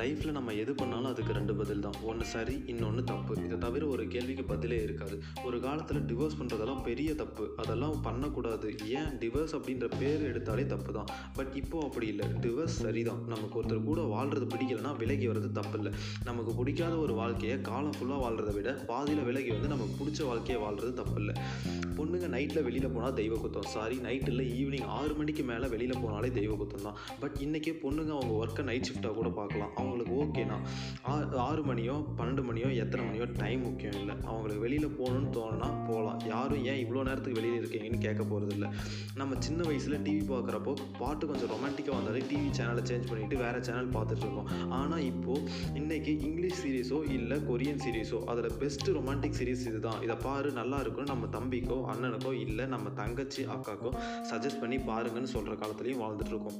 லைஃப்பில் நம்ம எது பண்ணாலும் அதுக்கு ரெண்டு பதில் தான். ஒன்று சரி இன்னொன்று தப்பு. இதை தவிர ஒரு கேள்விக்கு பதிலே இருக்காது. ஒரு காலத்தில் டிவோர்ஸ் பண்ணுறதெல்லாம் பெரிய தப்பு. அதெல்லாம் பண்ணக்கூடாது. ஏன் டிவோர்ஸ் அப்படின்ற பேர் எடுத்தாலே தப்பு தான். பட் இப்போது அப்படி இல்லை. டிவோர்ஸ் சரிதான். நமக்கு ஒருத்தர் கூட வாழ்கிறது பிடிக்கலன்னா விலகி வர்றது தப்பு இல்லை நமக்கு பிடிக்காத ஒரு வாழ்க்கையை காலம் ஃபுல்லாக வாழ்கிறத விட பாதியில் விலகி வந்து நமக்கு பிடிச்ச வாழ்க்கையை வாழ்கிறது தப்பு இல்லை பொண்ணுங்க நைட்டில் வெளியில் போனால் தெய்வ குத்தம். சாரி நைட்டில் இல்லை ஈவினிங் ஆறு மணிக்கு மேலே வெளியில் போனாலே தெய்வ குத்தம் தான். பட் இன்றைக்கே பொண்ணுங்க அவங்க ஒர்க்கை நைட் ஷிஃப்ட்டாக கூட பார்க்கலாம். அவங்களுக்கு ஓகேனா ஆ- ஆறு மணியோ பன்னெண்டு மணியோ எத்தனை மணியோ டைம் முக்கியம் இல்லை. அவங்களுக்கு வெளியில் போகணுன்னு தோணுனா போகலாம் யாரும் ஏன் இவ்வளோ நேரத்துக்கு வெளியில் இருக்கீங்கன்னு கேட்க போகிறது இல்லை. நம்ம சின்ன வயசில் டிவி பார்க்குறப்போ பாட்டு கொஞ்சம் ரொமான்டிக்காக வந்தாலே டிவி சேனலை சேஞ்ச் பண்ணிவிட்டு வேறு சேனல் பார்த்துட்ருக்கோம் ஆனால் இப்போது இன்றைக்கி இங்கிலீஷ் சீரிஸோ இல்லை கொரியன் சீரிஸோ அதில் பெஸ்ட்டு ரொமான்டிக் சீரிஸ் இதுதான். இதை பாரு நல்லா இருக்குன்னு நம்ம தம்பிக்கோ அண்ணனுக்கோ இல்லை நம்ம தங்கச்சி அக்காக்கோ சஜஸ்ட் பண்ணி பாருங்கன்னு சொல்கிற காலத்துலேயும் வாழ்ந்துட்டுருக்கோம்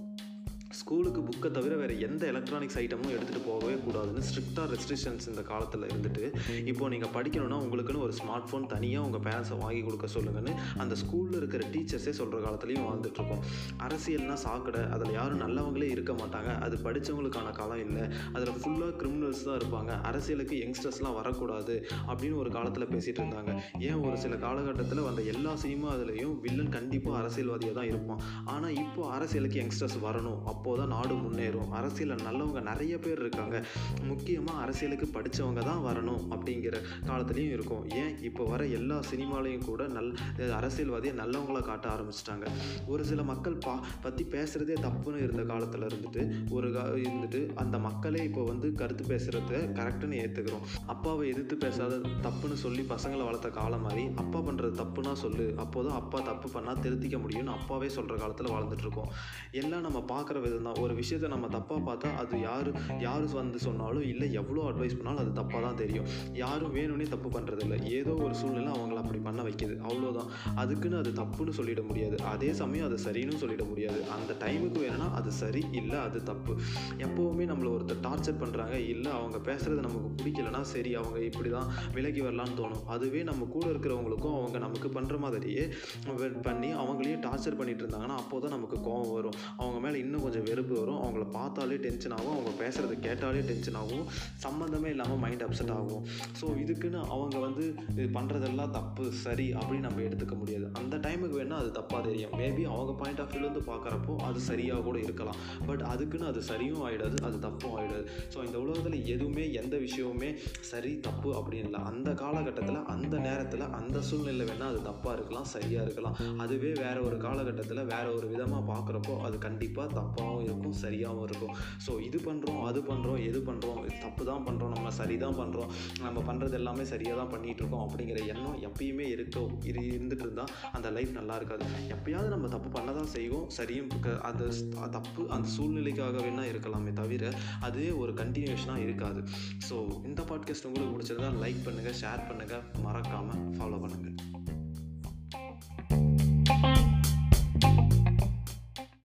ஸ்கூலுக்கு புக்கை தவிர வேறு எந்த எலக்ட்ரானிக்ஸ் ஐட்டமும் எடுத்துகிட்டு போகவே கூடாதுன்னு ஸ்ட்ரிக்டாக ரெஸ்ட்ரிக்ஷன்ஸ் இந்த காலத்தில் இருந்துட்டு இப்போ நீங்கள் படிக்கணும்னா உங்களுக்குன்னு ஒரு ஸ்மார்ட் ஃபோன் தனியாக உங்கள் பேரண்ட்ஸை வாங்கி கொடுக்க சொல்லுங்கன்னு அந்த ஸ்கூலில் இருக்கிற டீச்சர்ஸே சொல்கிற காலத்துலேயும் வாழ்ந்துட்டுருக்கோம் அரசியல்னா சாக்கடை அதில் யாரும் நல்லவங்களே இருக்க மாட்டாங்க. அது படித்தவங்களுக்கான காலம் இல்லை. அதில் ஃபுல்லாக கிரிமினல்ஸ் தான் இருப்பாங்க. அரசியலுக்கு யங்ஸ்டர்ஸ்லாம் வரக்கூடாது அப்படின்னு ஒரு காலத்தில் பேசிகிட்டு இருந்தாங்க. ஏன் ஒரு சில காலகட்டத்தில் வந்த எல்லா சினிமா அதுலேயும் வில்லன் கண்டிப்பாக அரசியல்வாதியாக தான் இருப்பான். ஆனால் இப்போ அரசியலுக்கு யங்ஸ்டர்ஸ் வரணும். அப்போ தான் நாடு முன்னேறும். அரசியலில் நல்லவங்க நிறைய பேர் இருக்காங்க. முக்கியமாக அரசியலுக்கு படித்தவங்க தான் வரணும் அப்படிங்கிற காலத்துலேயும் இருக்கும். ஏன்? இப்போ வர எல்லா சினிமாலையும் கூட நல் அரசியல்வாதியை நல்லவங்களை காட்ட ஆரம்பிச்சிட்டாங்க. ஒரு சில மக்கள் பா பற்றி பேசுகிறதே தப்புன்னு இருந்த காலத்தில் இருந்துட்டு ஒரு கா இருந்துட்டு அந்த மக்களே இப்போ வந்து கருத்து பேசுகிறத கரெக்டுன்னு ஏற்றுக்கிறோம் அப்பாவை எதிர்த்து பேசாத தப்புன்னு சொல்லி பசங்களை வளர்த்த காலம் மாதிரி அப்பா பண்ணுறது தப்புனா சொல்லு. அப்போதான் அப்பா தப்பு பண்ணால் திருத்திக்க முடியும்னு அப்பாவே சொல்கிற காலத்தில் வாழ்ந்துட்டுருக்கோம் எல்லாம் நம்ம பார்க்குற தான் ஒரு விஷயத்தை நம்ம தப்பாக பார்த்தா அது யார் யார் வந்து சொன்னாலும் இல்லை எவ்வளோ அட்வைஸ் பண்ணாலும் அது தப்பாக தான் தெரியும். யாரும் வேணும்னே தப்பு பண்ணுறதில்ல ஏதோ ஒரு சூழ்நிலை அவங்கள அப்படி பண்ண வைக்கிது. அவ்வளோதான் அதுக்குன்னு அது தப்புன்னு சொல்லிட முடியாது. அதே சமயம் அது சரின்னு சொல்லிட முடியாது. அந்த டைமுக்கு வேணும்னா அது சரி இல்லை அது தப்பு. எப்போவுமே நம்மளை ஒருத்தர் டார்ச்சர் பண்ணுறாங்க இல்லை அவங்க பேசுகிறது நமக்கு பிடிக்கலனா சரி அவங்க இப்படி தான் விலகி வரலான்னு தோணும். அதுவே நம்ம கூட இருக்கிறவங்களுக்கும் அவங்க நமக்கு பண்ணுற மாதிரியே பண்ணி அவங்களையும் டார்ச்சர் பண்ணிட்டு இருந்தாங்கன்னா அப்போ தான் நமக்கு கோவம் வரும். அவங்க மேலே இன்னும் கொஞ்சம் வெறுப்பு வரும். அவங்கள பார்த்தாலே டென்ஷன் ஆகும். அவங்க பேசுகிறத கேட்டாலே டென்ஷன் ஆகும். சம்மந்தமே இல்லாமல் மைண்ட் அப்செட் ஆகும். ஸோ இதுக்குன்னு அவங்க வந்து இது பண்ணுறதெல்லாம் தப்பு சரி அப்படின்னு நம்ம எடுத்துக்க முடியாது. அந்த டைமுக்கு வேணால் அது தப்பாக தெரியும். மேபி அவங்க பாயிண்ட் ஆஃப் வியூலேருந்து பார்க்குறப்போ அது சரியாக கூட இருக்கலாம். பட் அதுக்குன்னு அது சரியும் ஆகிடாது அது தப்பும் ஆகிடாது ஸோ இந்த உலகத்தில் எதுவுமே எந்த விஷயமுமே சரி தப்பு அப்படின்னு இல்லை. அந்த காலகட்டத்தில் அந்த நேரத்தில் அந்த சூழ்நிலை வேணால் அது தப்பாக இருக்கலாம் சரியாக இருக்கலாம். அதுவே வேற ஒரு காலகட்டத்தில் வேறு ஒரு விதமாக பார்க்குறப்போ அது கண்டிப்பாக கண்டிப்பாக தப்பாகவும் இருக்கும் சரியாகவும் இருக்கும். ஸோ இது பண்ணுறோம் அது பண்ணுறோம் எது பண்ணுறோம் தப்பு தான் பண்ணுறோம் நம்ம சரி தான் பண்ணுறோம் நம்ம பண்ணுறது எல்லாமே சரியாக தான் பண்ணிகிட்டு இருக்கோம் அப்படிங்கிற எண்ணம் எப்பயுமே இருக்கோ இரு இருந்துட்டு இருந்தால் அந்த லைஃப் நல்லா இருக்காது. எப்பயாவது நம்ம தப்பு பண்ண தான் செய்வோம் சரியும் க- அந்த தப்பு அந்த சூழ்நிலைக்காக வேணால் இருக்கலாமே தவிர அது ஒரு கண்டினியூஷனாக இருக்காது. ஸோ இந்த பாட்காஸ்ட் உங்களுக்கு பிடிச்சிருந்தா லைக் பண்ணுங்கள் ஷேர் பண்ணுங்கள் மறக்காமல் ஃபாலோ பண்ணுங்கள்